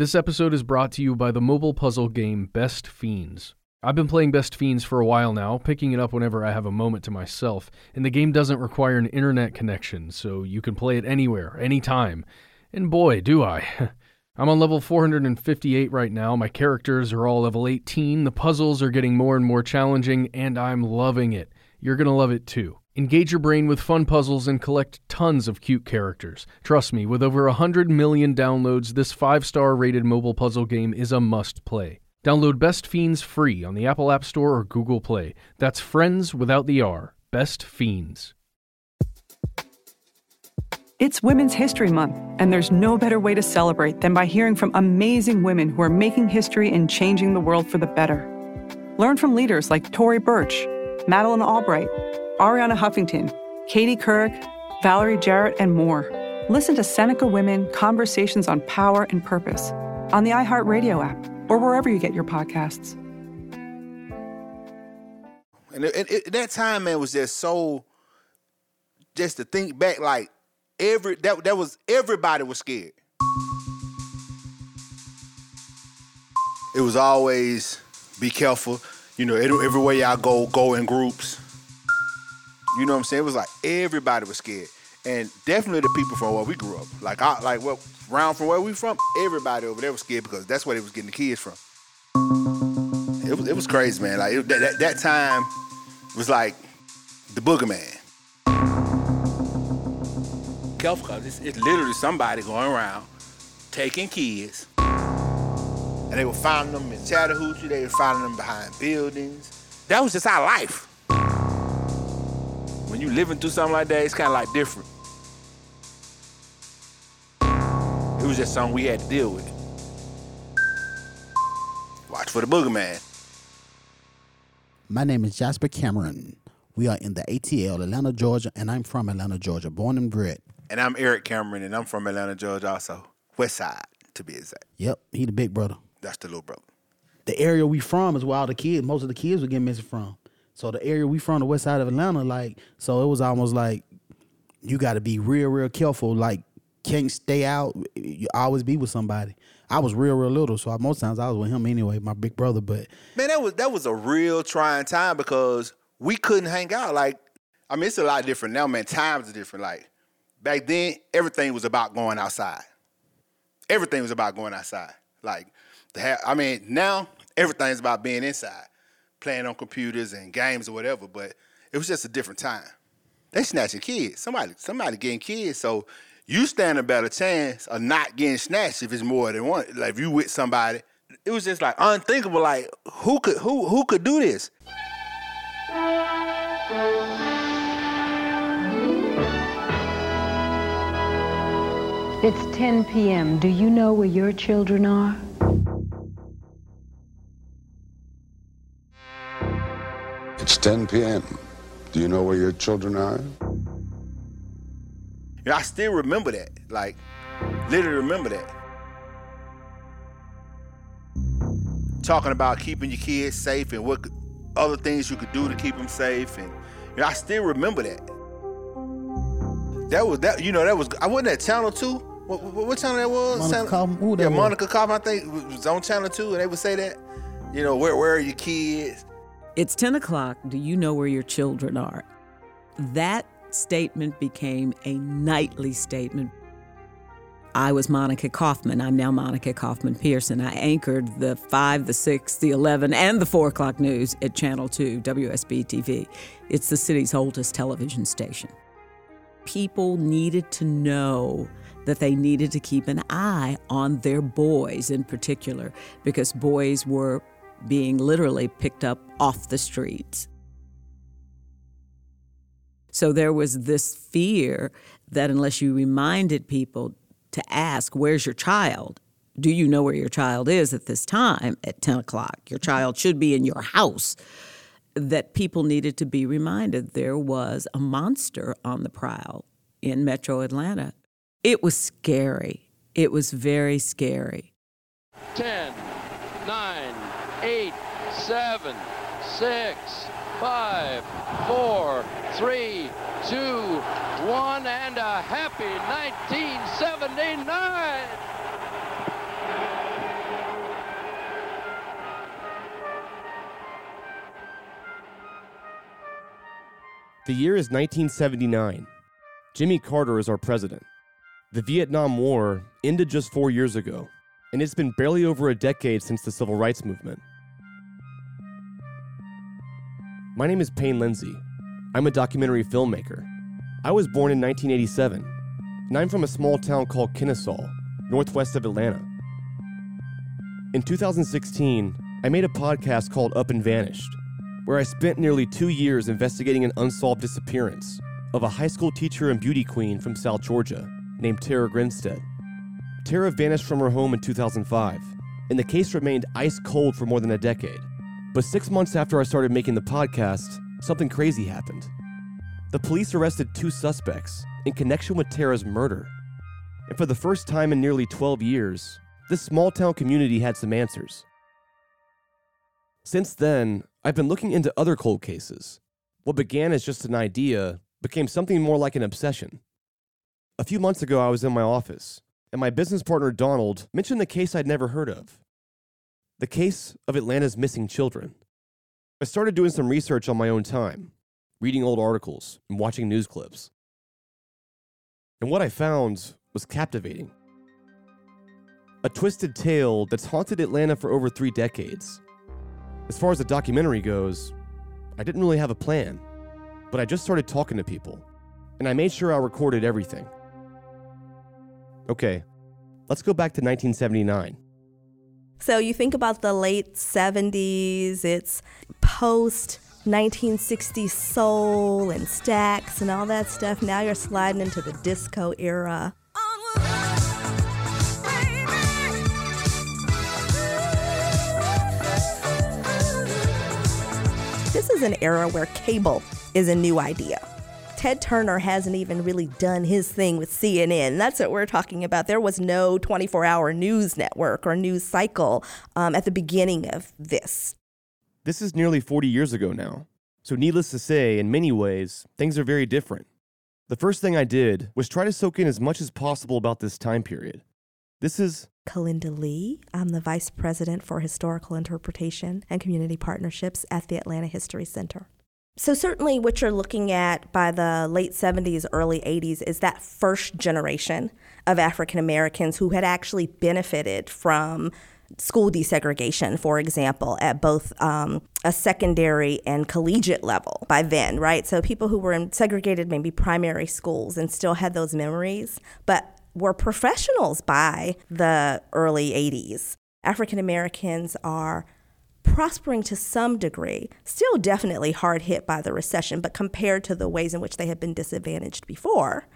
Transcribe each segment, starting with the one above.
This episode is brought to you by the mobile puzzle game Best Fiends. I've been playing Best Fiends for a while now, picking it up whenever I have a moment to myself, and the game doesn't require an internet connection, so you can play it anywhere, anytime. And boy, do I. I'm on level 458 right now, my characters are all level 18, the puzzles are getting more and more challenging, and I'm loving it. You're gonna love it too. Engage your brain with fun puzzles and collect tons of cute characters. Trust me, with over 100 million downloads, this 5 star rated mobile puzzle game is a must play. Download Best Fiends free on the Apple App Store or Google Play. That's friends without the R. Best Fiends. It's Women's History Month, and there's no better way to celebrate than by hearing from amazing women who are making history and changing the world for the better. Learn from leaders like Tory Burch, Madeleine Albright, Arianna Huffington, Katie Couric, Valerie Jarrett, and more. Listen to Seneca Women Conversations on Power and Purpose on the iHeartRadio app or wherever you get your podcasts. And it, it, that time, man, was just so. Just to think back, like every that that was everybody was scared. It was always be careful. You know, everywhere y'all go, go in groups. You know what I'm saying? It was like everybody was scared, and definitely the people from where we grew up, like I, like what round from where we from, everybody over there was scared because that's where they was getting the kids from. It was it was crazy, man. Like it, that, that time was like the boogeyman. Careful, cause it's, it's literally somebody going around taking kids, and they were finding them in Chattahoochee. They were finding them behind buildings. That was just our life when you living through something like that, it's kind of like different. It was just something we had to deal with. Watch for the boogeyman. My name is Jasper Cameron. We are in the ATL, Atlanta, Georgia, and I'm from Atlanta, Georgia, born and bred. And I'm Eric Cameron, and I'm from Atlanta, Georgia, also. West Side, to be exact. Yep, he the big brother. That's the little brother. The area we from is where all the kids, most of the kids were getting missing from. So the area we from, the west side of Atlanta, like, so it was almost like you got to be real, real careful. Like, can't stay out. You always be with somebody. I was real, real little, so most times I was with him anyway, my big brother. But man, that was that was a real trying time because we couldn't hang out. Like, I mean, it's a lot different now, man. Times are different. Like back then, everything was about going outside. Everything was about going outside. Like, the ha- I mean, now everything's about being inside playing on computers and games or whatever, but it was just a different time. They snatching kids. Somebody, somebody getting kids. So you stand a better chance of not getting snatched if it's more than one. Like if you with somebody, it was just like unthinkable. Like who could who who could do this? It's 10 p.m. Do you know where your children are? 10 p.m. Do you know where your children are? You know, I still remember that. Like, literally remember that. Talking about keeping your kids safe and what other things you could do to keep them safe, and you know, I still remember that. That was that. You know, that was. I wasn't at Channel Two. What, what, what channel that was? Monica channel, Kaufman? That yeah. Monica Cobb, I think was on Channel Two, and they would say that. You know, where where are your kids? It's 10 o'clock. Do you know where your children are? That statement became a nightly statement. I was Monica Kaufman. I'm now Monica Kaufman Pearson. I anchored the 5, the 6, the 11, and the 4 o'clock news at Channel 2, WSB TV. It's the city's oldest television station. People needed to know that they needed to keep an eye on their boys in particular because boys were being literally picked up off the streets. So there was this fear that unless you reminded people to ask, Where's your child? Do you know where your child is at this time at 10 o'clock? Your child should be in your house. That people needed to be reminded there was a monster on the prowl in metro Atlanta. It was scary. It was very scary. 10, 9, eight, seven, six, five, four, three, two, one, and a happy 1979! The year is 1979. Jimmy Carter is our president. The Vietnam War ended just four years ago, and it's been barely over a decade since the Civil Rights Movement. My name is Payne Lindsey. I'm a documentary filmmaker. I was born in 1987, and I'm from a small town called Kennesaw, northwest of Atlanta. In 2016, I made a podcast called Up and Vanished, where I spent nearly two years investigating an unsolved disappearance of a high school teacher and beauty queen from South Georgia named Tara Grinstead. Tara vanished from her home in 2005, and the case remained ice cold for more than a decade. But six months after I started making the podcast, something crazy happened. The police arrested two suspects in connection with Tara's murder. And for the first time in nearly 12 years, this small town community had some answers. Since then, I've been looking into other cold cases. What began as just an idea became something more like an obsession. A few months ago, I was in my office, and my business partner Donald mentioned a case I'd never heard of the case of Atlanta's missing children. I started doing some research on my own time, reading old articles and watching news clips. And what I found was captivating. A twisted tale that's haunted Atlanta for over three decades. As far as the documentary goes, I didn't really have a plan, but I just started talking to people, and I made sure I recorded everything. Okay, let's go back to 1979. So you think about the late 70s, it's post 1960 soul and Stax and all that stuff. Now you're sliding into the disco era. This is an era where cable is a new idea. Ted Turner hasn't even really done his thing with CNN. That's what we're talking about. There was no 24 hour news network or news cycle um, at the beginning of this. This is nearly 40 years ago now. So, needless to say, in many ways, things are very different. The first thing I did was try to soak in as much as possible about this time period. This is Calinda Lee. I'm the Vice President for Historical Interpretation and Community Partnerships at the Atlanta History Center. So, certainly, what you're looking at by the late 70s, early 80s is that first generation of African Americans who had actually benefited from school desegregation, for example, at both um, a secondary and collegiate level by then, right? So, people who were in segregated, maybe primary schools, and still had those memories, but were professionals by the early 80s. African Americans are prospering to some degree, still definitely hard hit by the recession, but compared to the ways in which they had been disadvantaged before,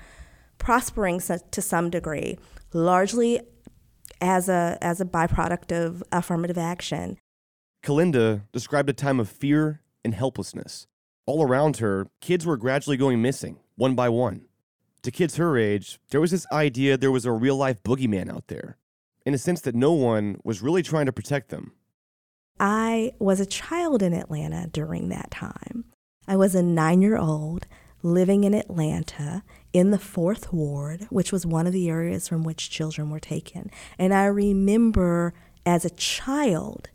prospering to some degree, largely as a as a byproduct of affirmative action. Calinda described a time of fear and helplessness. All around her, kids were gradually going missing, one by one. To kids her age, there was this idea there was a real life boogeyman out there, in a sense that no one was really trying to protect them. I was a child in Atlanta during that time. I was a nine year old living in Atlanta in the fourth ward, which was one of the areas from which children were taken. And I remember as a child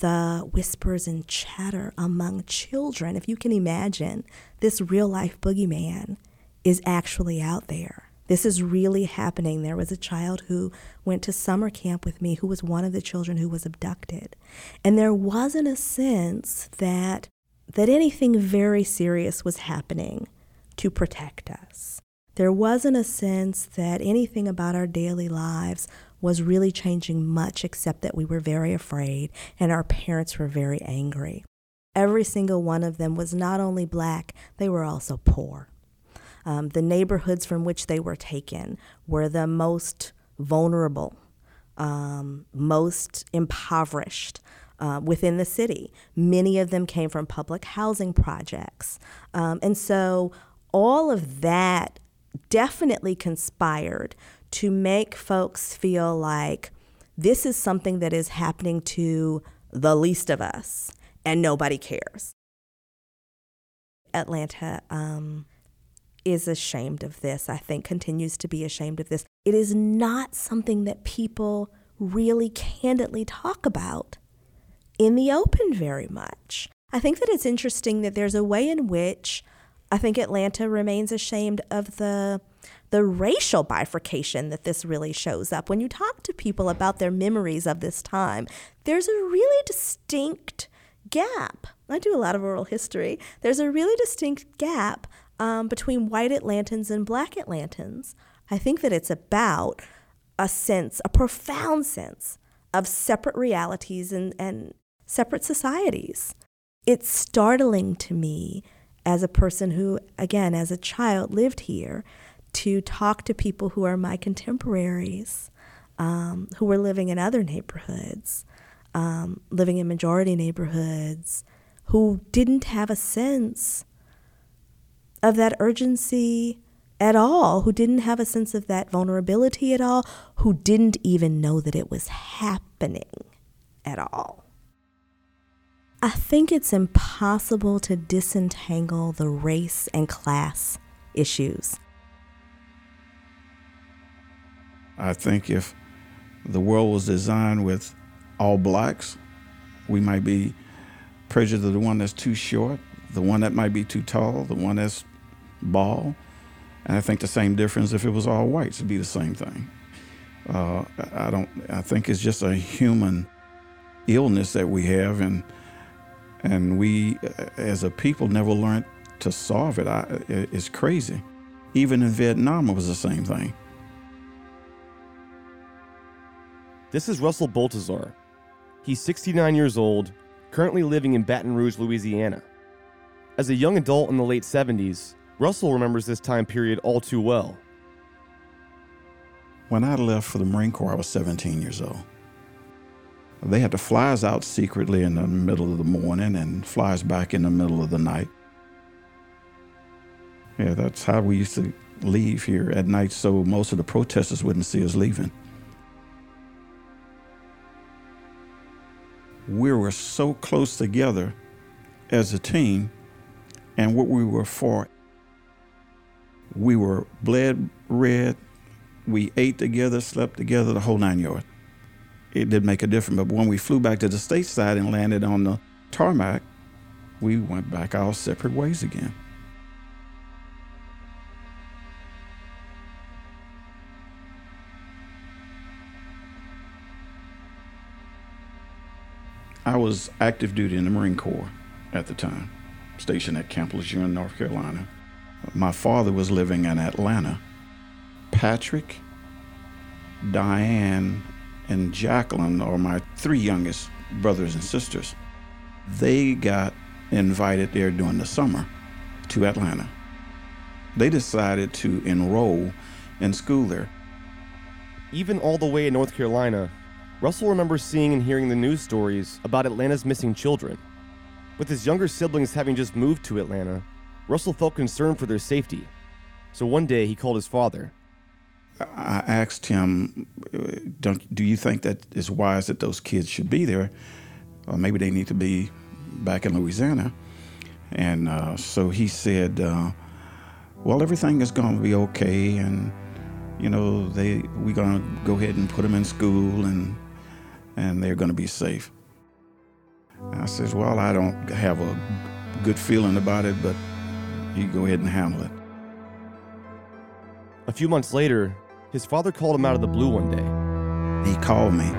the whispers and chatter among children. If you can imagine, this real life boogeyman is actually out there. This is really happening. There was a child who went to summer camp with me who was one of the children who was abducted. And there wasn't a sense that that anything very serious was happening to protect us. There wasn't a sense that anything about our daily lives was really changing much except that we were very afraid and our parents were very angry. Every single one of them was not only black, they were also poor. Um, the neighborhoods from which they were taken were the most vulnerable, um, most impoverished. Uh, within the city. Many of them came from public housing projects. Um, and so all of that definitely conspired to make folks feel like this is something that is happening to the least of us and nobody cares. Atlanta um, is ashamed of this, I think, continues to be ashamed of this. It is not something that people really candidly talk about in the open very much. I think that it's interesting that there's a way in which I think Atlanta remains ashamed of the the racial bifurcation that this really shows up. When you talk to people about their memories of this time, there's a really distinct gap. I do a lot of oral history. There's a really distinct gap um, between white Atlantans and black Atlantans. I think that it's about a sense, a profound sense of separate realities and, and separate societies. It's startling to me as a person who, again, as a child, lived here to talk to people who are my contemporaries, um, who were living in other neighborhoods, um, living in majority neighborhoods, who didn't have a sense of that urgency at all, who didn't have a sense of that vulnerability at all, who didn't even know that it was happening at all. I think it's impossible to disentangle the race and class issues I think if the world was designed with all blacks, we might be prejudiced to the one that's too short, the one that might be too tall, the one that's bald. And I think the same difference if it was all whites, it'd be the same thing. Uh, I don't. I think it's just a human illness that we have, and and we, as a people, never learned to solve it. I, it's crazy. Even in Vietnam, it was the same thing. This is Russell Baltazar. He's 69 years old, currently living in Baton Rouge, Louisiana. As a young adult in the late 70s, Russell remembers this time period all too well. When I left for the Marine Corps, I was 17 years old. They had to fly us out secretly in the middle of the morning and fly us back in the middle of the night. Yeah, that's how we used to leave here at night so most of the protesters wouldn't see us leaving. we were so close together as a team and what we were for. We were bled red. We ate together, slept together, the whole nine yards. It didn't make a difference. But when we flew back to the stateside and landed on the tarmac, we went back our separate ways again. I was active duty in the Marine Corps at the time, stationed at Camp Lejeune, North Carolina. My father was living in Atlanta. Patrick, Diane, and Jacqueline are my three youngest brothers and sisters. They got invited there during the summer to Atlanta. They decided to enroll in school there. Even all the way in North Carolina, Russell remembers seeing and hearing the news stories about Atlanta's missing children. With his younger siblings having just moved to Atlanta, Russell felt concerned for their safety. So one day he called his father. I asked him, Do you think that it's wise that those kids should be there? Or maybe they need to be back in Louisiana. And uh, so he said, uh, Well, everything is going to be okay. And, you know, they we're going to go ahead and put them in school and and they're going to be safe. I says, Well, I don't have a good feeling about it, but you go ahead and handle it. A few months later, his father called him out of the blue one day. He called me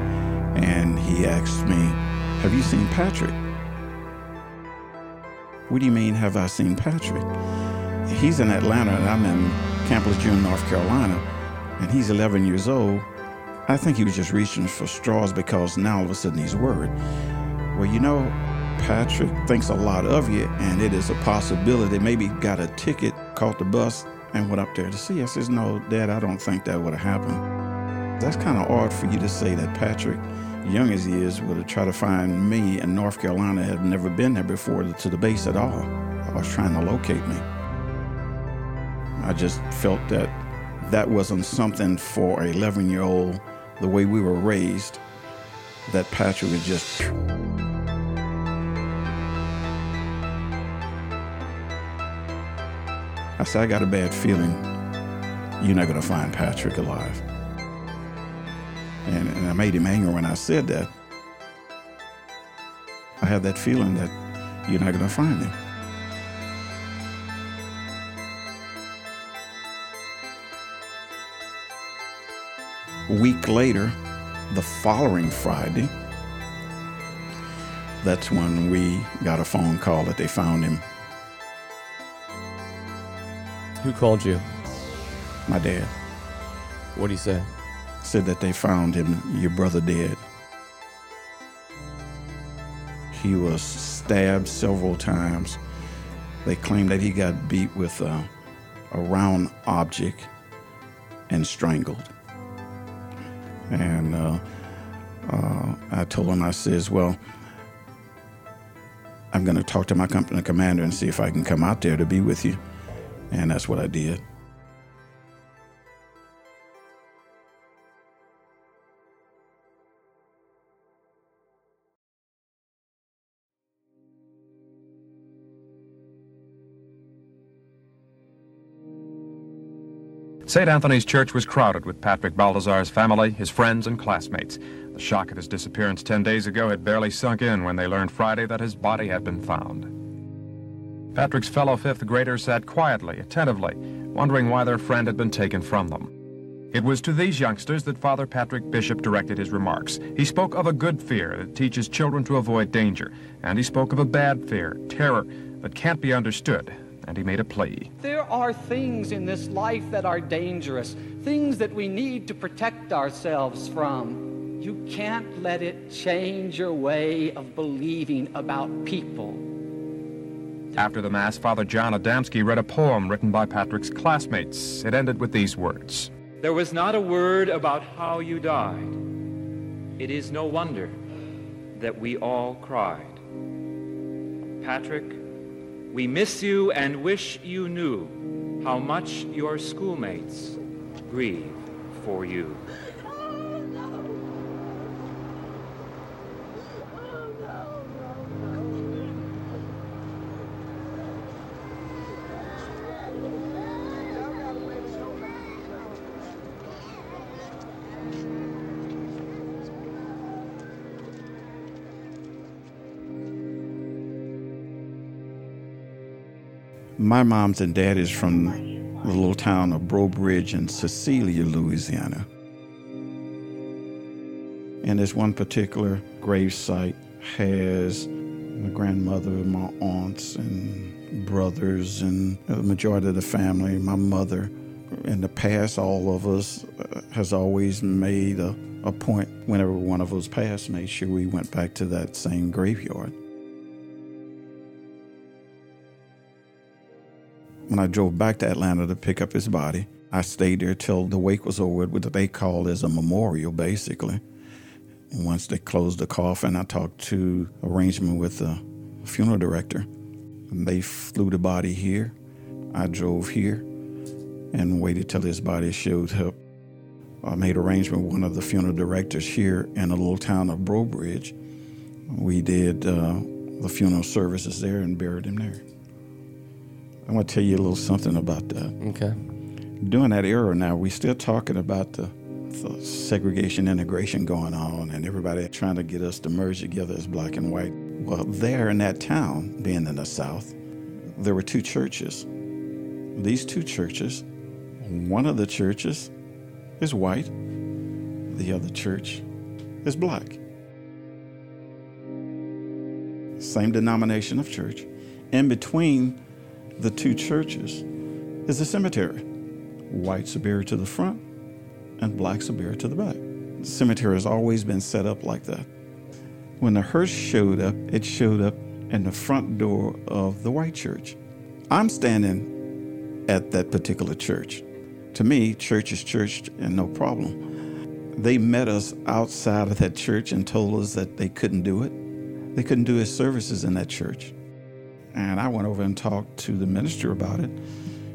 and he asked me, Have you seen Patrick? What do you mean, have I seen Patrick? He's in Atlanta and I'm in Camp Lejeune, North Carolina, and he's 11 years old I think he was just reaching for straws because now all of a sudden he's worried. Well, you know, Patrick thinks a lot of you, and it is a possibility. Maybe got a ticket, caught the bus, and went up there to see. I says, No, Dad, I don't think that would have happened. That's kind of odd for you to say that Patrick, young as he is, would have tried to find me in North Carolina, had never been there before to the base at all. I was trying to locate me. I just felt that that wasn't something for an 11 year old the way we were raised, that Patrick was just. I said, I got a bad feeling you're not going to find Patrick alive. And, and I made him angry when I said that. I had that feeling that you're not going to find him. A week later, the following Friday, that's when we got a phone call that they found him who called you? My dad What did he say? said that they found him, your brother dead. He was stabbed several times. They claimed that he got beat with a, a round object and strangled. And uh, uh, I told him, I says, well, I'm going to talk to my company commander and see if I can come out there to be with you. And that's what I did. St. Anthony's Church was crowded with Patrick Baltazar's family, his friends, and classmates. The shock of his disappearance 10 days ago had barely sunk in when they learned Friday that his body had been found. Patrick's fellow fifth graders sat quietly, attentively, wondering why their friend had been taken from them. It was to these youngsters that Father Patrick Bishop directed his remarks. He spoke of a good fear that teaches children to avoid danger, and he spoke of a bad fear, terror, that can't be understood, and he made a plea. There are things in this life that are dangerous, things that we need to protect ourselves from. You can't let it change your way of believing about people. After the Mass, Father John Adamski read a poem written by Patrick's classmates. It ended with these words There was not a word about how you died. It is no wonder that we all cried. Patrick, we miss you and wish you knew how much your schoolmates grieve for you. My mom's and dad is from the little town of Breaux Bridge in Cecilia, Louisiana. And this one particular grave site has my grandmother, my aunts, and brothers, and the majority of the family, my mother. In the past, all of us uh, has always made a, a point whenever one of us passed, made sure we went back to that same graveyard. When I drove back to Atlanta to pick up his body, I stayed there till the wake was over, what they call as a memorial, basically. And once they closed the coffin, I talked to arrangement with the funeral director. And they flew the body here. I drove here and waited till his body showed up. I made arrangement with one of the funeral directors here in the little town of Breaux Bridge. We did uh, the funeral services there and buried him there. I want to tell you a little something about that. Okay. During that era now, we're still talking about the, the segregation integration going on and everybody trying to get us to merge together as black and white. Well, there in that town, being in the South, there were two churches. These two churches, one of the churches is white, the other church is black. Same denomination of church. In between the two churches is a cemetery. White buried to the front and Black buried to the back. The cemetery has always been set up like that. When the hearse showed up, it showed up in the front door of the white church. I'm standing at that particular church. To me, church is church and no problem. They met us outside of that church and told us that they couldn't do it. They couldn't do his services in that church. And I went over and talked to the minister about it.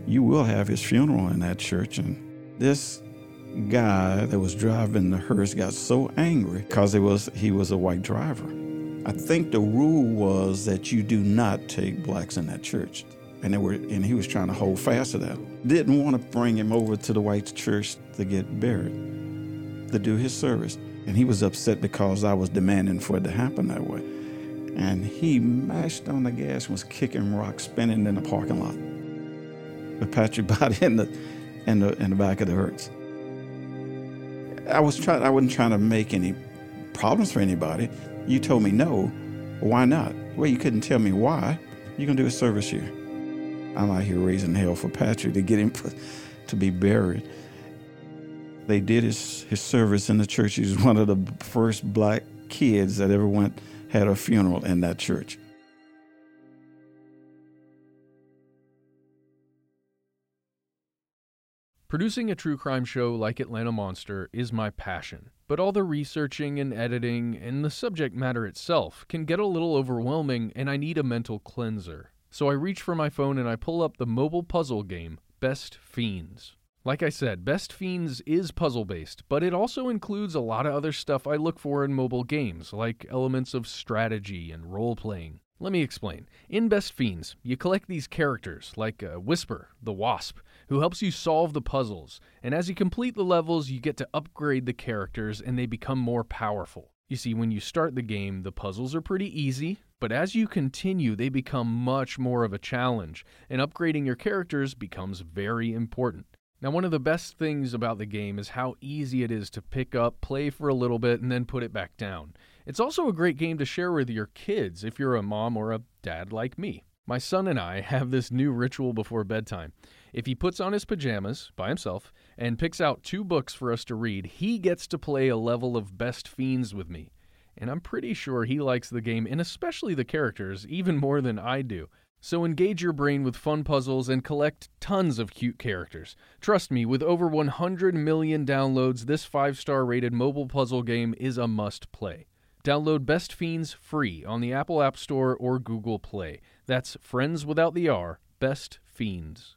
You will have his funeral in that church. And this guy that was driving the hearse got so angry because it was he was a white driver. I think the rule was that you do not take blacks in that church. And they were and he was trying to hold fast to that. Didn't want to bring him over to the white church to get buried, to do his service. And he was upset because I was demanding for it to happen that way and he mashed on the gas and was kicking rocks, spinning in the parking lot. The Patrick body in the in the in the back of the hearse. I was trying. I wasn't trying to make any problems for anybody. You told me no. Why not? Well, you couldn't tell me why. You're gonna do a service here. I'm out here raising hell for Patrick to get him put, to be buried. They did his his service in the church. He was one of the first black kids that ever went had a funeral in that church. Producing a true crime show like Atlanta Monster is my passion, but all the researching and editing and the subject matter itself can get a little overwhelming and I need a mental cleanser. So I reach for my phone and I pull up the mobile puzzle game, Best Fiends. Like I said, Best Fiends is puzzle based, but it also includes a lot of other stuff I look for in mobile games, like elements of strategy and role playing. Let me explain. In Best Fiends, you collect these characters, like uh, Whisper, the Wasp, who helps you solve the puzzles, and as you complete the levels, you get to upgrade the characters and they become more powerful. You see, when you start the game, the puzzles are pretty easy, but as you continue, they become much more of a challenge, and upgrading your characters becomes very important. Now, one of the best things about the game is how easy it is to pick up, play for a little bit, and then put it back down. It's also a great game to share with your kids if you're a mom or a dad like me. My son and I have this new ritual before bedtime. If he puts on his pajamas by himself and picks out two books for us to read, he gets to play a level of Best Fiends with me. And I'm pretty sure he likes the game and especially the characters even more than I do. So engage your brain with fun puzzles and collect tons of cute characters. Trust me, with over 100 million downloads, this 5-star rated mobile puzzle game is a must play. Download Best Fiends free on the Apple App Store or Google Play. That's Friends without the R, Best Fiends.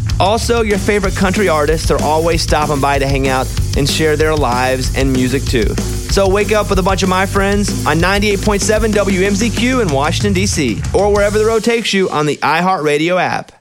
Also, your favorite country artists are always stopping by to hang out and share their lives and music too. So wake up with a bunch of my friends on 98.7 WMZQ in Washington, D.C., or wherever the road takes you on the iHeartRadio app.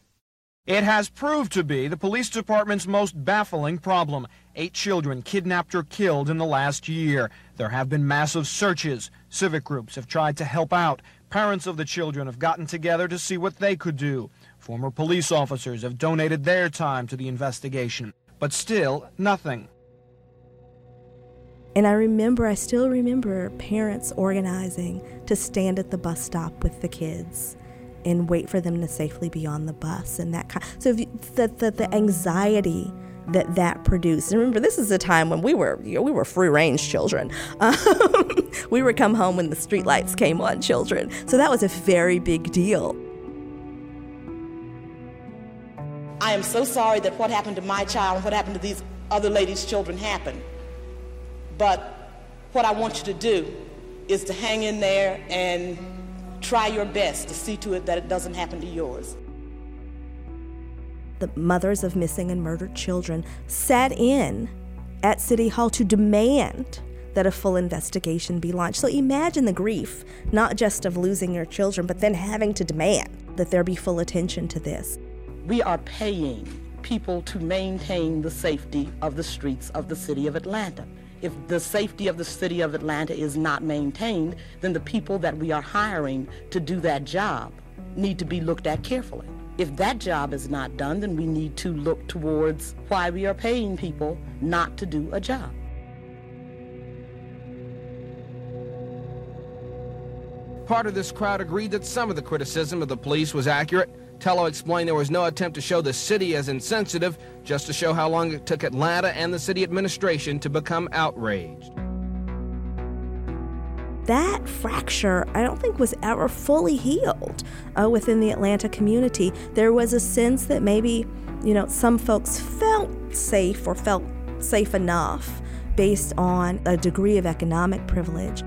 It has proved to be the police department's most baffling problem. Eight children kidnapped or killed in the last year. There have been massive searches. Civic groups have tried to help out. Parents of the children have gotten together to see what they could do. Former police officers have donated their time to the investigation. But still, nothing. And I remember, I still remember parents organizing to stand at the bus stop with the kids and wait for them to safely be on the bus and that kind. So you, the, the the anxiety that that produced. And remember, this is a time when we were you know, we were free range children. Um, we would come home when the streetlights came on, children. So that was a very big deal. I am so sorry that what happened to my child and what happened to these other ladies' children happened. But what I want you to do is to hang in there and try your best to see to it that it doesn't happen to yours. The mothers of missing and murdered children sat in at City Hall to demand that a full investigation be launched. So imagine the grief, not just of losing your children, but then having to demand that there be full attention to this. We are paying people to maintain the safety of the streets of the city of Atlanta. If the safety of the city of Atlanta is not maintained, then the people that we are hiring to do that job need to be looked at carefully. If that job is not done, then we need to look towards why we are paying people not to do a job. Part of this crowd agreed that some of the criticism of the police was accurate. Tello explained there was no attempt to show the city as insensitive, just to show how long it took Atlanta and the city administration to become outraged. That fracture, I don't think, was ever fully healed uh, within the Atlanta community. There was a sense that maybe, you know, some folks felt safe or felt safe enough based on a degree of economic privilege.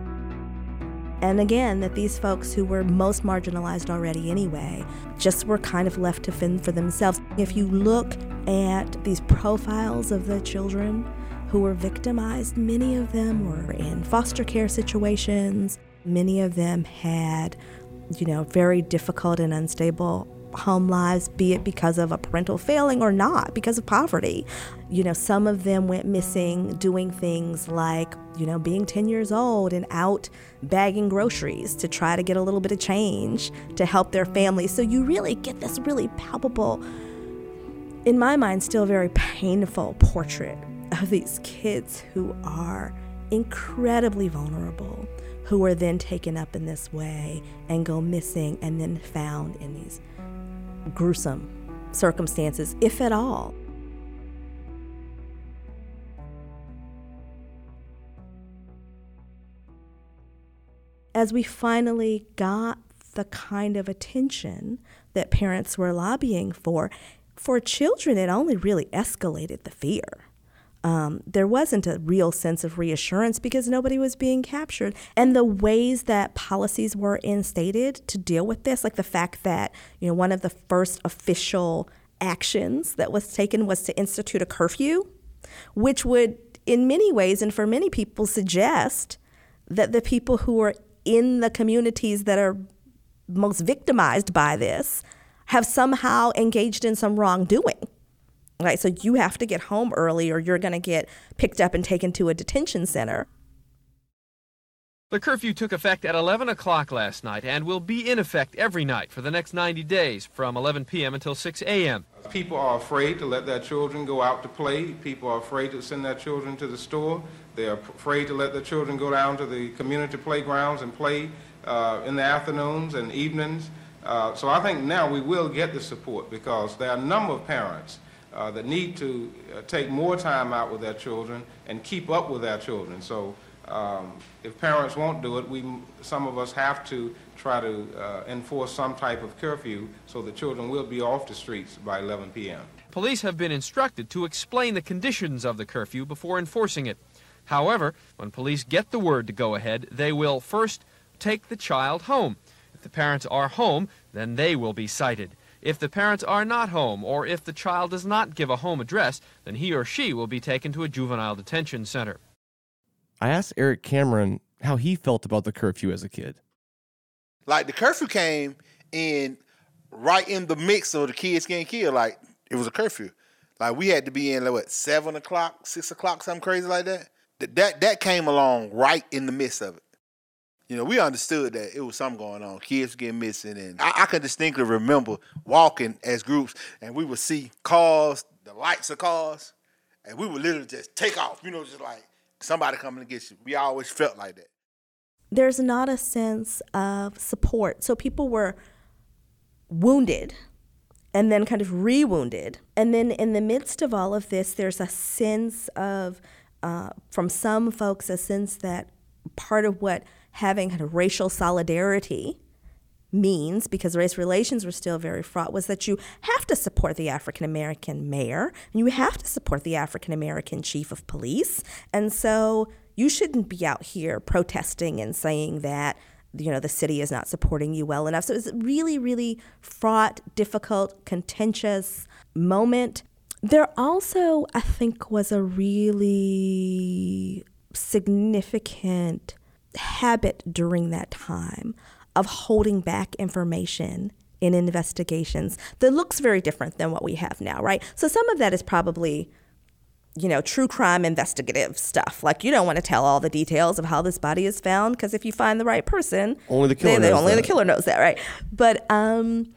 And again, that these folks who were most marginalized already anyway just were kind of left to fend for themselves. If you look at these profiles of the children who were victimized, many of them were in foster care situations. Many of them had, you know, very difficult and unstable home lives, be it because of a parental failing or not, because of poverty. You know, some of them went missing doing things like, you know, being 10 years old and out bagging groceries to try to get a little bit of change to help their family. So you really get this really palpable, in my mind, still very painful portrait of these kids who are incredibly vulnerable, who are then taken up in this way and go missing and then found in these gruesome circumstances, if at all. As we finally got the kind of attention that parents were lobbying for, for children, it only really escalated the fear. Um, there wasn't a real sense of reassurance because nobody was being captured. And the ways that policies were instated to deal with this, like the fact that, you know, one of the first official actions that was taken was to institute a curfew, which would, in many ways and for many people, suggest that the people who are in the communities that are most victimized by this have somehow engaged in some wrongdoing. Right? So you have to get home early or you're going to get picked up and taken to a detention center. The curfew took effect at 11 o'clock last night and will be in effect every night for the next 90 days from 11 p.m. until 6 a.m. People are afraid to let their children go out to play. People are afraid to send their children to the store. They're afraid to let their children go down to the community playgrounds and play uh, in the afternoons and evenings. Uh, so I think now we will get the support because there are a number of parents uh, that need to uh, take more time out with their children and keep up with their children. So um, if parents won't do it, we, some of us have to try to uh, enforce some type of curfew so the children will be off the streets by 11 p.m. Police have been instructed to explain the conditions of the curfew before enforcing it. However, when police get the word to go ahead, they will first take the child home. If the parents are home, then they will be cited. If the parents are not home, or if the child does not give a home address, then he or she will be taken to a juvenile detention center. I asked Eric Cameron how he felt about the curfew as a kid. Like the curfew came in right in the mix of the kids getting killed. Like it was a curfew. Like we had to be in like what seven o'clock, six o'clock, something crazy like that. That that that came along right in the midst of it. You know, we understood that it was something going on. Kids getting missing, and I, I can distinctly remember walking as groups, and we would see cars, the lights of cars, and we would literally just take off. You know, just like somebody coming to get you. We always felt like that. There's not a sense of support. So people were wounded and then kind of re wounded. And then in the midst of all of this, there's a sense of, uh, from some folks, a sense that part of what having kind of racial solidarity means, because race relations were still very fraught, was that you have to support the African American mayor and you have to support the African American chief of police. And so you shouldn't be out here protesting and saying that you know the city is not supporting you well enough. So it's a really, really fraught, difficult, contentious moment. There also, I think, was a really significant habit during that time of holding back information in investigations that looks very different than what we have now, right? So some of that is probably you know, true crime investigative stuff. Like you don't want to tell all the details of how this body is found because if you find the right person, only the killer they, knows only that. the killer knows that, right? But um,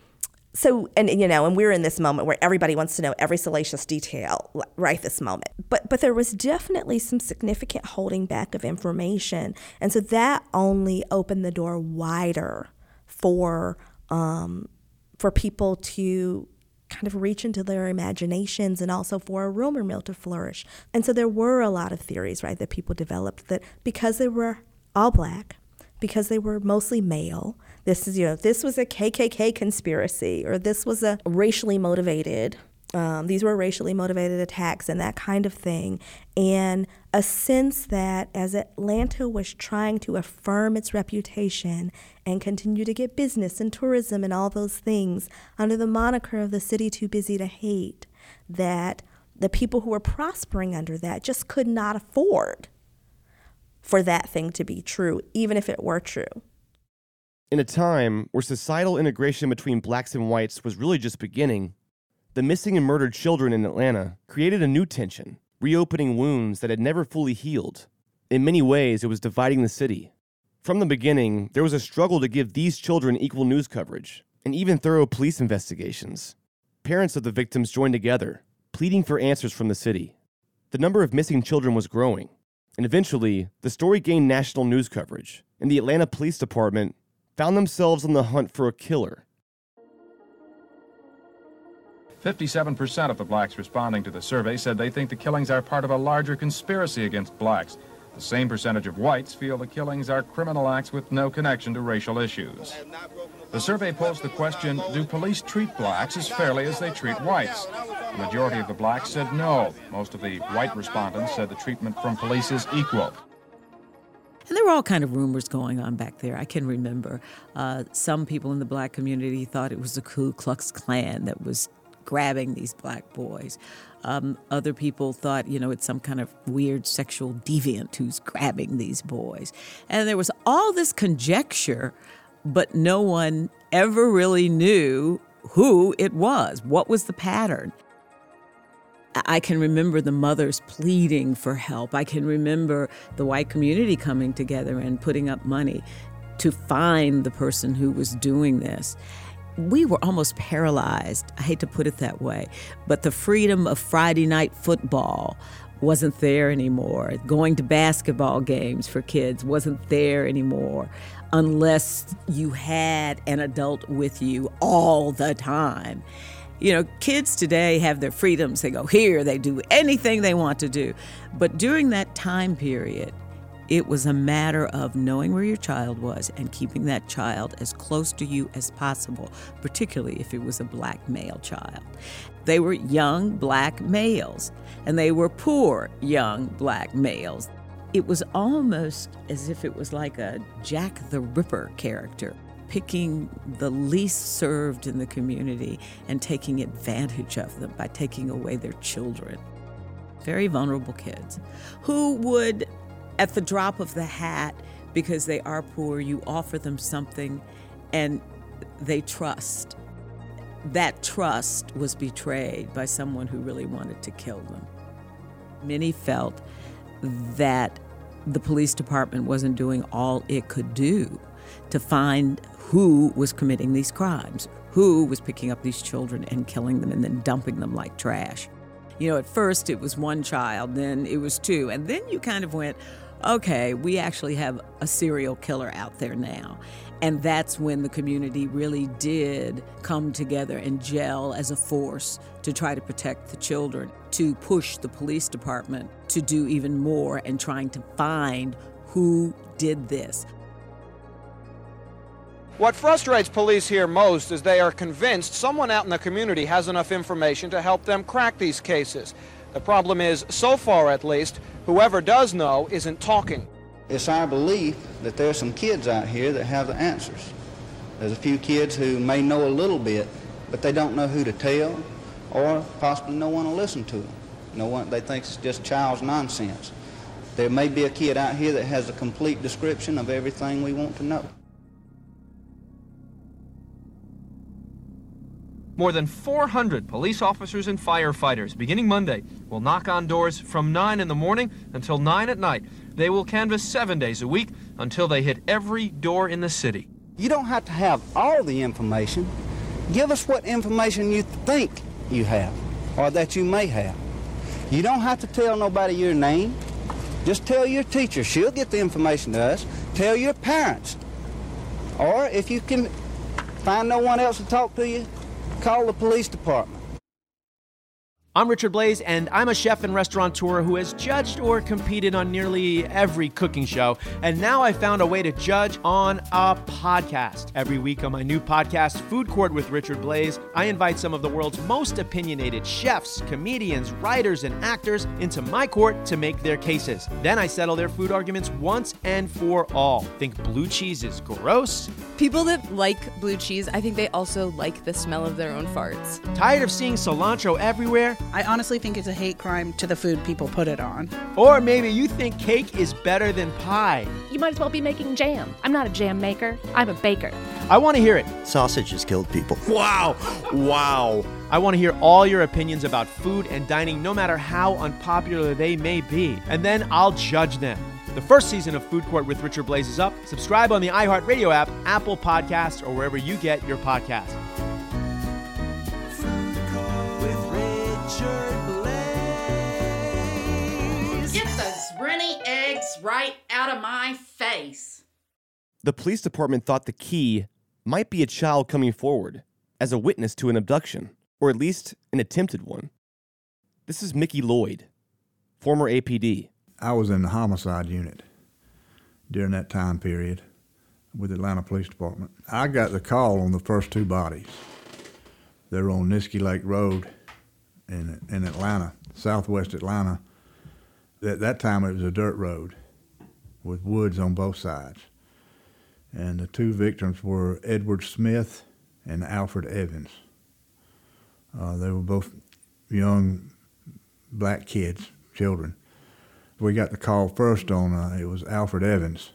so and you know, and we're in this moment where everybody wants to know every salacious detail right this moment. But but there was definitely some significant holding back of information, and so that only opened the door wider for um, for people to kind of reach into their imaginations and also for a rumor mill to flourish. And so there were a lot of theories, right, that people developed that because they were all black, because they were mostly male, this is, you know, this was a KKK conspiracy or this was a racially motivated um, these were racially motivated attacks and that kind of thing. And a sense that as Atlanta was trying to affirm its reputation and continue to get business and tourism and all those things under the moniker of the city too busy to hate, that the people who were prospering under that just could not afford for that thing to be true, even if it were true. In a time where societal integration between blacks and whites was really just beginning, the missing and murdered children in Atlanta created a new tension, reopening wounds that had never fully healed. In many ways, it was dividing the city. From the beginning, there was a struggle to give these children equal news coverage and even thorough police investigations. Parents of the victims joined together, pleading for answers from the city. The number of missing children was growing, and eventually, the story gained national news coverage, and the Atlanta Police Department found themselves on the hunt for a killer. 57% of the blacks responding to the survey said they think the killings are part of a larger conspiracy against blacks. The same percentage of whites feel the killings are criminal acts with no connection to racial issues. The survey posed the question, do police treat blacks as fairly as they treat whites? The majority of the blacks said no. Most of the white respondents said the treatment from police is equal. And there were all kind of rumors going on back there. I can remember uh, some people in the black community thought it was the Ku Klux Klan that was grabbing these black boys. Um, other people thought, you know, it's some kind of weird sexual deviant who's grabbing these boys. And there was all this conjecture, but no one ever really knew who it was. What was the pattern? I can remember the mothers pleading for help. I can remember the white community coming together and putting up money to find the person who was doing this. We were almost paralyzed. I hate to put it that way, but the freedom of Friday night football wasn't there anymore. Going to basketball games for kids wasn't there anymore unless you had an adult with you all the time. You know, kids today have their freedoms. They go here, they do anything they want to do. But during that time period, it was a matter of knowing where your child was and keeping that child as close to you as possible, particularly if it was a black male child. They were young black males, and they were poor young black males. It was almost as if it was like a Jack the Ripper character picking the least served in the community and taking advantage of them by taking away their children. Very vulnerable kids who would, at the drop of the hat, because they are poor, you offer them something and they trust. That trust was betrayed by someone who really wanted to kill them. Many felt that the police department wasn't doing all it could do to find who was committing these crimes, who was picking up these children and killing them and then dumping them like trash. You know, at first it was one child, then it was two, and then you kind of went, okay, we actually have a serial killer out there now. And that's when the community really did come together and gel as a force to try to protect the children, to push the police department to do even more and trying to find who did this. What frustrates police here most is they are convinced someone out in the community has enough information to help them crack these cases. The problem is, so far at least, whoever does know isn't talking. It's our belief that there's some kids out here that have the answers. There's a few kids who may know a little bit, but they don't know who to tell, or possibly no one will listen to them. No one, they think it's just child's nonsense. There may be a kid out here that has a complete description of everything we want to know. More than 400 police officers and firefighters, beginning Monday, will knock on doors from 9 in the morning until 9 at night. They will canvass seven days a week until they hit every door in the city. You don't have to have all the information. Give us what information you think you have or that you may have. You don't have to tell nobody your name. Just tell your teacher. She'll get the information to us. Tell your parents. Or if you can find no one else to talk to you, Call the police department. I'm Richard Blais, and I'm a chef and restaurateur who has judged or competed on nearly every cooking show. And now I found a way to judge on a podcast. Every week on my new podcast, Food Court with Richard Blais, I invite some of the world's most opinionated chefs, comedians, writers, and actors into my court to make their cases. Then I settle their food arguments once and for all. Think blue cheese is gross? People that like blue cheese, I think they also like the smell of their own farts. Tired of seeing cilantro everywhere? I honestly think it's a hate crime to the food people put it on. Or maybe you think cake is better than pie. You might as well be making jam. I'm not a jam maker, I'm a baker. I want to hear it. Sausage has killed people. Wow. Wow. I want to hear all your opinions about food and dining, no matter how unpopular they may be. And then I'll judge them. The first season of Food Court with Richard Blais is up. Subscribe on the iHeartRadio app, Apple Podcasts, or wherever you get your podcasts. 20 eggs right out of my face. The police department thought the key might be a child coming forward as a witness to an abduction, or at least an attempted one. This is Mickey Lloyd, former APD. I was in the homicide unit during that time period with the Atlanta Police Department. I got the call on the first two bodies. They were on Niskey Lake Road in, in Atlanta, southwest Atlanta, at that time, it was a dirt road with woods on both sides. And the two victims were Edward Smith and Alfred Evans. Uh, they were both young black kids, children. We got the call first on, uh, it was Alfred Evans.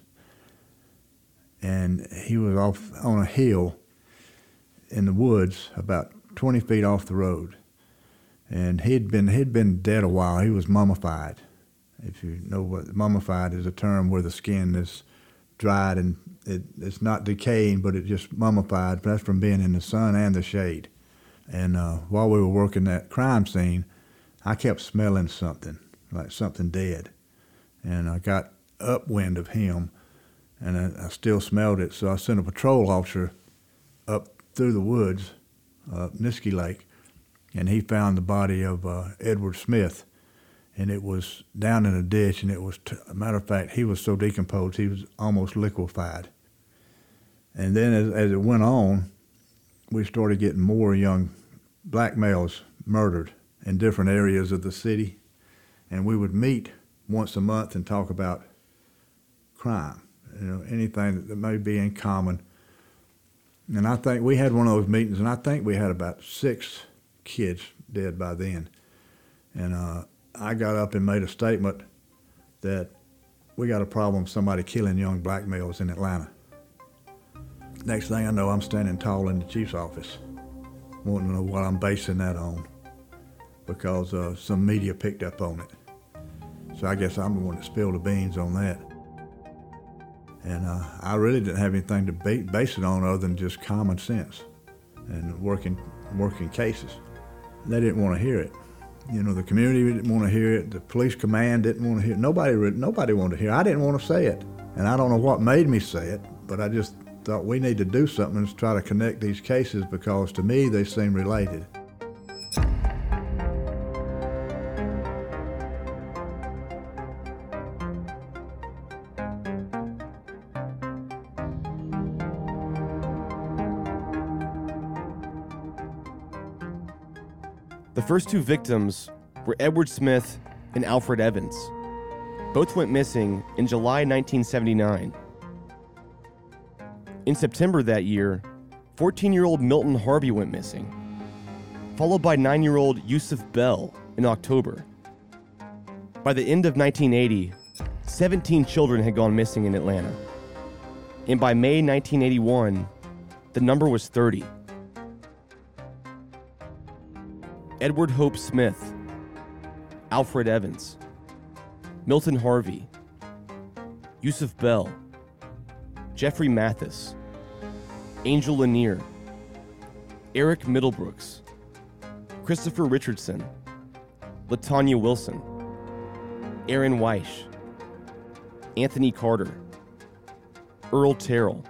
And he was off on a hill in the woods about 20 feet off the road. And he'd been, he'd been dead a while. He was mummified. If you know what mummified is a term where the skin is dried and it, it's not decaying, but it just mummified. That's from being in the sun and the shade. And uh, while we were working that crime scene, I kept smelling something, like something dead. And I got upwind of him, and I, I still smelled it. So I sent a patrol officer up through the woods, uh, Niskey Lake, and he found the body of uh, Edward Smith. And it was down in a ditch, and it was, t- a matter of fact, he was so decomposed, he was almost liquefied. And then as, as it went on, we started getting more young black males murdered in different areas of the city. And we would meet once a month and talk about crime, you know, anything that, may be in common. And I think we had one of those meetings, and I think we had about six kids dead by then. And uh, I got up and made a statement that we got a problem somebody killing young black males in Atlanta. Next thing I know, I'm standing tall in the chief's office, wanting to know what I'm basing that on because uh, some media picked up on it. So I guess I'm the one that spilled the beans on that. And uh, I really didn't have anything to ba- base it on other than just common sense and working, working cases. They didn't want to hear it. You know, the community didn't want to hear it. The police command didn't want to hear it. Nobody, nobody wanted to hear it. I didn't want to say it. And I don't know what made me say it, but I just thought we need to do something and try to connect these cases because to me they seem related. First two victims were Edward Smith and Alfred Evans. Both went missing in July 1979. In September that year, 14 year old Milton Harvey went missing, followed by 9 year old Yusuf Bell in October. By the end of 1980, 17 children had gone missing in Atlanta. And by May 1981, the number was 30. Edward Hope Smith, Alfred Evans, Milton Harvey, Yusuf Bell, Jeffrey Mathis, Angel Lanier, Eric Middlebrooks, Christopher Richardson, LaTonya Wilson, Aaron Wyche, Anthony Carter, Earl Terrell,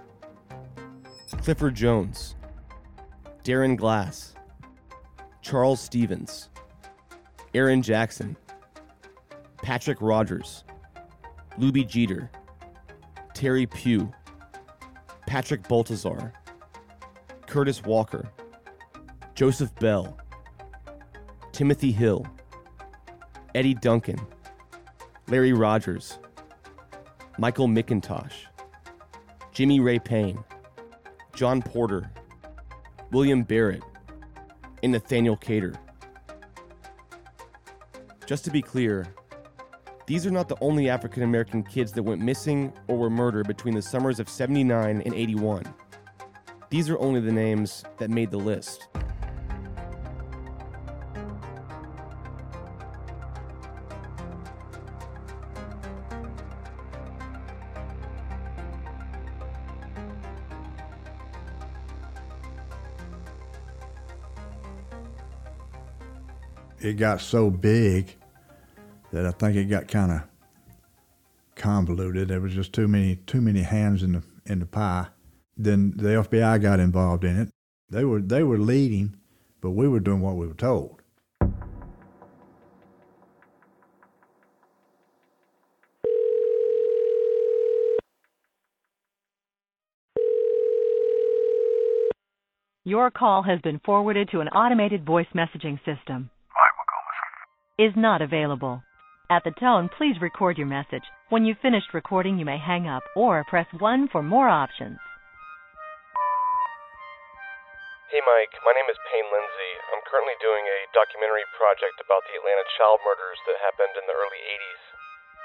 Clifford Jones, Darron Glass, Charles Stevens, Aaron Jackson, Patrick Rogers, Lubie Geter, Terry Pugh, Patrick Baltazar, Curtis Walker, Joseph Bell, Timothy Hill, Eddie Duncan, Larry Rogers, Michael McIntosh, Jimmy Ray Payne, John Porter, William Barrett, and Nathaniel Cater. Just to be clear, these are not the only African American kids that went missing or were murdered between the summers of 79 and 81. These are only the names that made the list. It got so big that I think it got kind of convoluted. There was just too many too many hands in the in the pie. Then the FBI got involved in it. They were they were leading, but we were doing what we were told. Your call has been forwarded to an automated voice messaging system. Is not available. At the tone, please record your message. When you've finished recording, you may hang up or press 1 for more options. Hey Mike, my name is Payne Lindsey. I'm currently doing a documentary project about the Atlanta child murders that happened in the early 80s.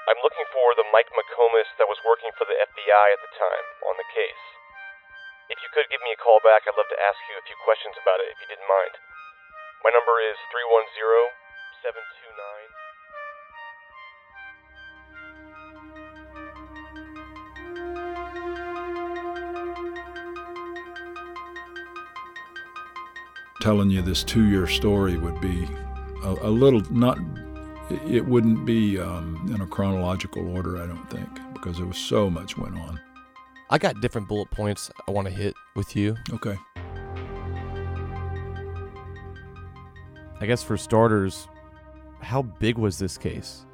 I'm looking for the Mike McComas that was working for the FBI at the time on the case. If you could give me a call back, I'd love to ask you a few questions about it if you didn't mind. My number is 310 729 telling you this two year story would be a, a, little not it wouldn't be um, in a chronological order i don't think because there was so much went on. I got different bullet points I want to hit with you. okay. I guess for starters, how big was this case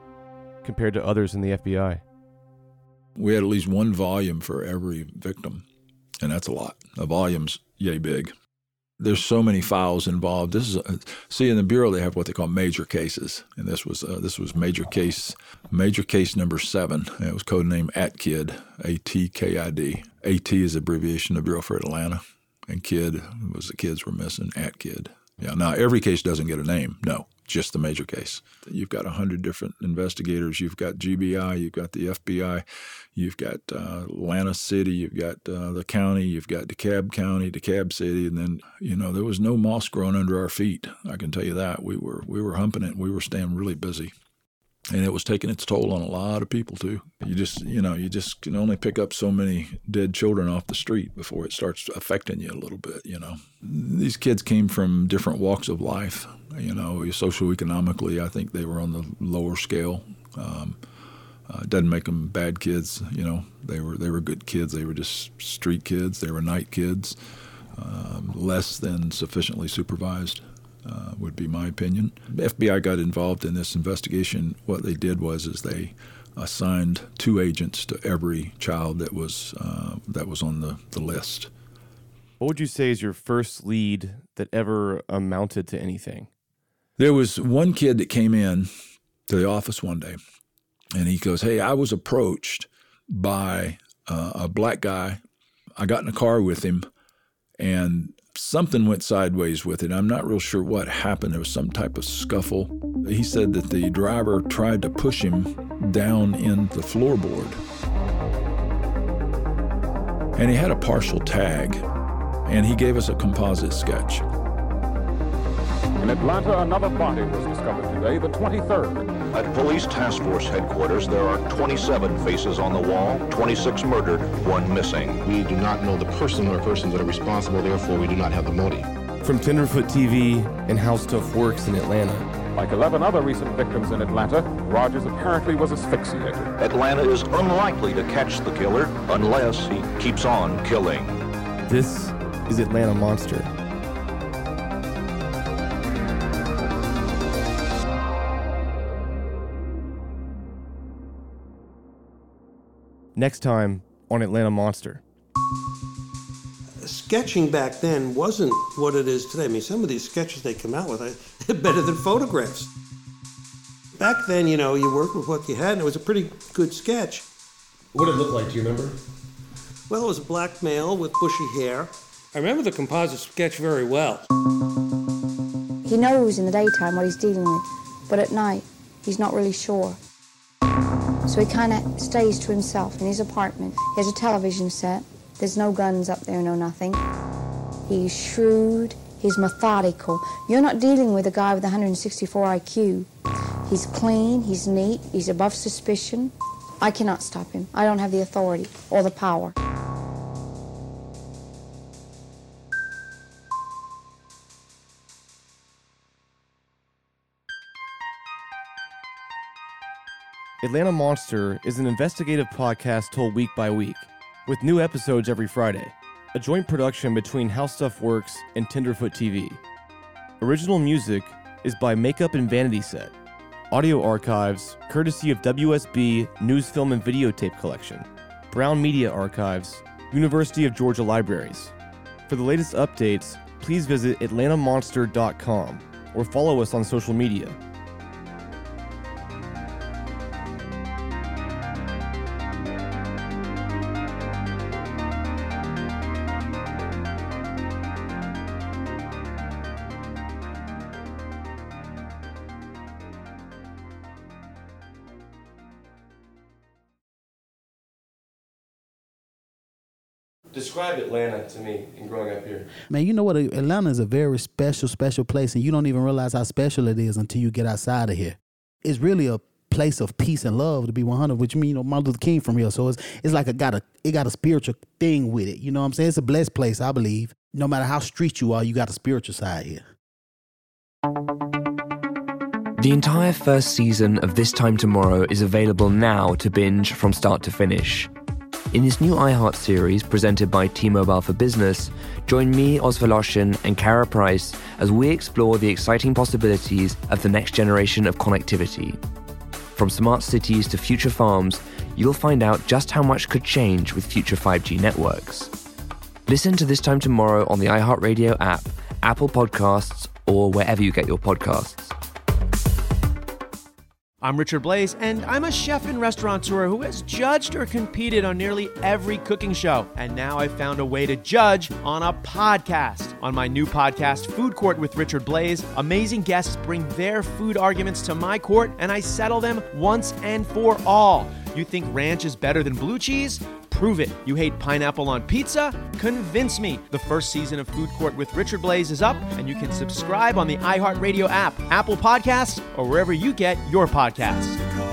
compared to others in the FBI? we had at least one volume for every victim and that's a lot a volume's yay big there's so many files involved. This is a, see in the bureau they have what they call major cases, and this was uh, this was major case major case number seven. And it was codenamed ATKID, A T K I D. A T is abbreviation of Bureau for Atlanta, and KID was the kids were missing. ATKID. Yeah. Now every case doesn't get a name. No, just the major case. You've got a hundred different investigators. You've got GBI. You've got the FBI. You've got uh, Atlanta City. You've got uh, the county. You've got DeKalb County, DeKalb City, and then you know there was no moss growing under our feet. I can tell you that we were we were humping it. We were staying really busy. And it was taking its toll on a lot of people too. You just, you know, you just can only pick up so many dead children off the street before it starts affecting you a little bit. You know, these kids came from different walks of life. You know, socioeconomically, I think they were on the lower scale. Um, uh, doesn't make them bad kids. You know, they were they were good kids. They were just street kids. They were night kids, um, less than sufficiently supervised. Uh, would be my opinion. The FBI got involved in this investigation. What they did was is they assigned two agents to every child that was uh, that was on the, the list. What would you say is your first lead that ever amounted to anything? There was one kid that came in to the office one day, and he goes, "Hey, I was approached by uh, a black guy. I got in a car with him, and something went sideways with it. I'm not real sure what happened. There was some type of scuffle. He said that the driver tried to push him down in the floorboard. And he had a partial tag, and he gave us a composite sketch. In Atlanta, another body was discovered today, the 23rd. At Police Task Force headquarters, there are 27 faces on the wall, 26 murdered, one missing. We do not know the person or persons that are responsible, therefore, we do not have the motive. From Tenderfoot TV and How Stuff Works in Atlanta. Like 11 other recent victims in Atlanta, Rogers apparently was asphyxiated. Atlanta is unlikely to catch the killer unless he keeps on killing. This is Atlanta Monster. Next time on Atlanta Monster. Sketching back then wasn't what it is today. I mean, some of these sketches they come out with are better than photographs. Back then, you know, you worked with what you had, and it was a pretty good sketch. What did it look like? Do you remember? Well, it was a black male with bushy hair. I remember the composite sketch very well. He knows in the daytime what he's dealing with, but at night, He's not really sure. So he kind of stays to himself in his apartment. He has a television set. There's no guns up there, no nothing. He's shrewd. He's methodical. You're not dealing with a guy with 164 IQ. He's clean. He's neat. He's above suspicion. I cannot stop him. I don't have the authority or the power. Atlanta Monster is an investigative podcast told week by week, with new episodes every Friday, a joint production between How Stuff Works and Tenderfoot TV. Original music is by Makeup and Vanity Set. Audio archives, courtesy of WSB News Film and Videotape Collection, Brown Media Archives, University of Georgia Libraries. For the latest updates, please visit atlantamonster.com or follow us on social media. Describe Atlanta to me in growing up here. Man, you know what? Atlanta is a very special, special place, and you don't even realize how special it is until you get outside of here. It's really a place of peace and love to be 100 which means you know martin luther king from here so it's it's like a got a it got a spiritual thing with it you know what i'm saying it's a blessed place i believe no matter how street you are you got a spiritual side here The entire first season of This Time Tomorrow is available now to binge from start to finish. In this new iHeart series presented by T-Mobile for Business, join me, Oz Woloshyn, and Kara Price as we explore the exciting possibilities of the next generation of connectivity. From smart cities to future farms, you'll find out just how much could change with future 5G networks. Listen to This Time Tomorrow on the iHeartRadio app, Apple Podcasts, or wherever you get your podcasts. I'm Richard Blais, and I'm a chef and restaurateur who has judged or competed on nearly every cooking show. And now I've found a way to judge on a podcast. On my new podcast, Food Court with Richard Blais, amazing guests bring their food arguments to my court, and I settle them once and for all. You think ranch is better than blue cheese? Prove it. You hate pineapple on pizza? Convince me. The first season of Food Court with Richard Blais is up, and you can subscribe on the iHeartRadio app, Apple Podcasts, or wherever you get your podcasts.